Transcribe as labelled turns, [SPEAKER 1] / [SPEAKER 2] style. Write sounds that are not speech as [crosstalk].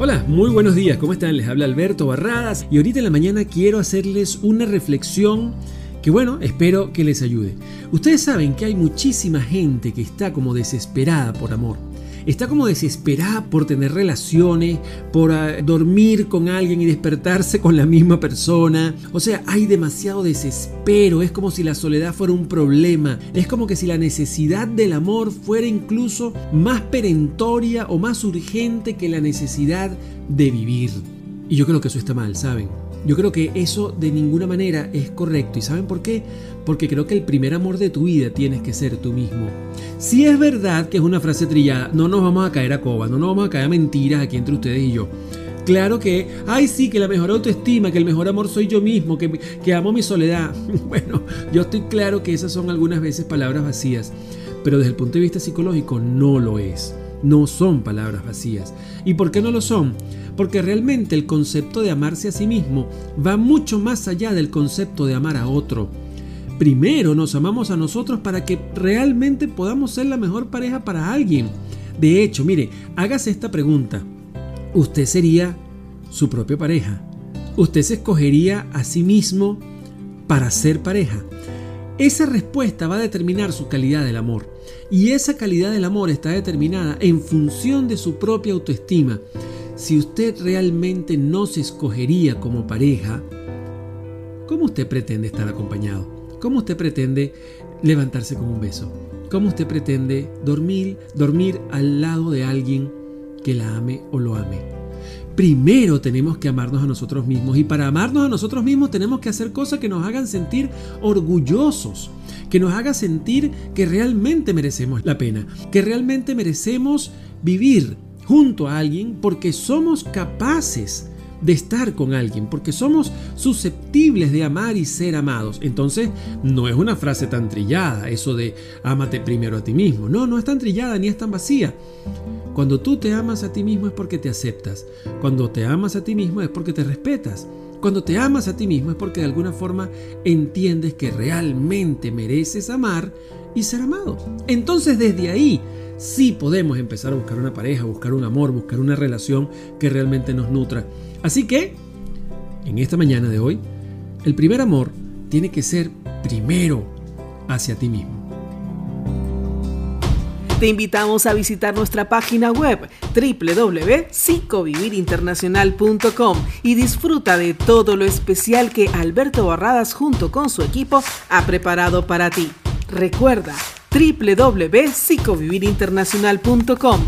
[SPEAKER 1] Hola, muy buenos días, ¿cómo están? Les habla Alberto Barradas y ahorita en la mañana quiero hacerles una reflexión que bueno, espero que les ayude. Ustedes saben que hay muchísima gente que está como desesperada por amor está como desesperada por tener relaciones, por ah, dormir con alguien y despertarse con la misma persona. O sea, hay demasiado desespero, es como si la soledad fuera un problema, es como que si la necesidad del amor fuera incluso más perentoria o más urgente que la necesidad de vivir. Y yo creo que eso está mal, ¿saben? Yo creo que eso de ninguna manera es correcto. ¿Y saben por qué? Porque creo que el primer amor de tu vida tienes que ser tú mismo. Si es verdad que es una frase trillada, no nos vamos a caer a coba, no nos vamos a caer a mentiras aquí entre ustedes y yo. Claro que, ay sí, que la mejor autoestima, que el mejor amor soy yo mismo, que, que amo mi soledad. [laughs] Bueno, yo estoy claro que esas son algunas veces palabras vacías, pero desde el punto de vista psicológico no lo es. No son palabras vacías. ¿Y por qué no lo son? porque realmente el concepto de amarse a sí mismo va mucho más allá del concepto de amar a otro. Primero nos amamos a nosotros para que realmente podamos ser la mejor pareja para alguien. De hecho, mire, hágase esta pregunta. ¿Usted sería su propia pareja? ¿Usted se escogería a sí mismo para ser pareja? Esa respuesta va a determinar su calidad del amor. Y esa calidad del amor está determinada en función de su propia autoestima. Si usted realmente no se escogería como pareja, ¿cómo usted pretende estar acompañado? ¿Cómo usted pretende levantarse con un beso? ¿Cómo usted pretende dormir, dormir al lado de alguien que la ame o lo ame? Primero tenemos que amarnos a nosotros mismos y para amarnos a nosotros mismos tenemos que hacer cosas que nos hagan sentir orgullosos, que nos hagan sentir que realmente merecemos la pena, que realmente merecemos vivir junto a alguien porque somos capaces de estar con alguien, porque somos susceptibles de amar y ser amados. Entonces, no es una frase tan trillada, eso de ámate primero a ti mismo. No, no es tan trillada ni es tan vacía. Cuando tú te amas a ti mismo es porque te aceptas. Cuando te amas a ti mismo es porque te respetas. Cuando te amas a ti mismo es porque de alguna forma entiendes que realmente mereces amar y ser amado. Entonces, desde ahí sí podemos empezar a buscar una pareja, buscar un amor, buscar una relación que realmente nos nutra. Así que, en esta mañana de hoy, el primer amor tiene que ser primero hacia ti mismo.
[SPEAKER 2] Te invitamos a visitar nuestra página web www.psicovivirinternacional.com y disfruta de todo lo especial que Alberto Barradas junto con su equipo ha preparado para ti. Recuerda www.psicovivirinternacional.com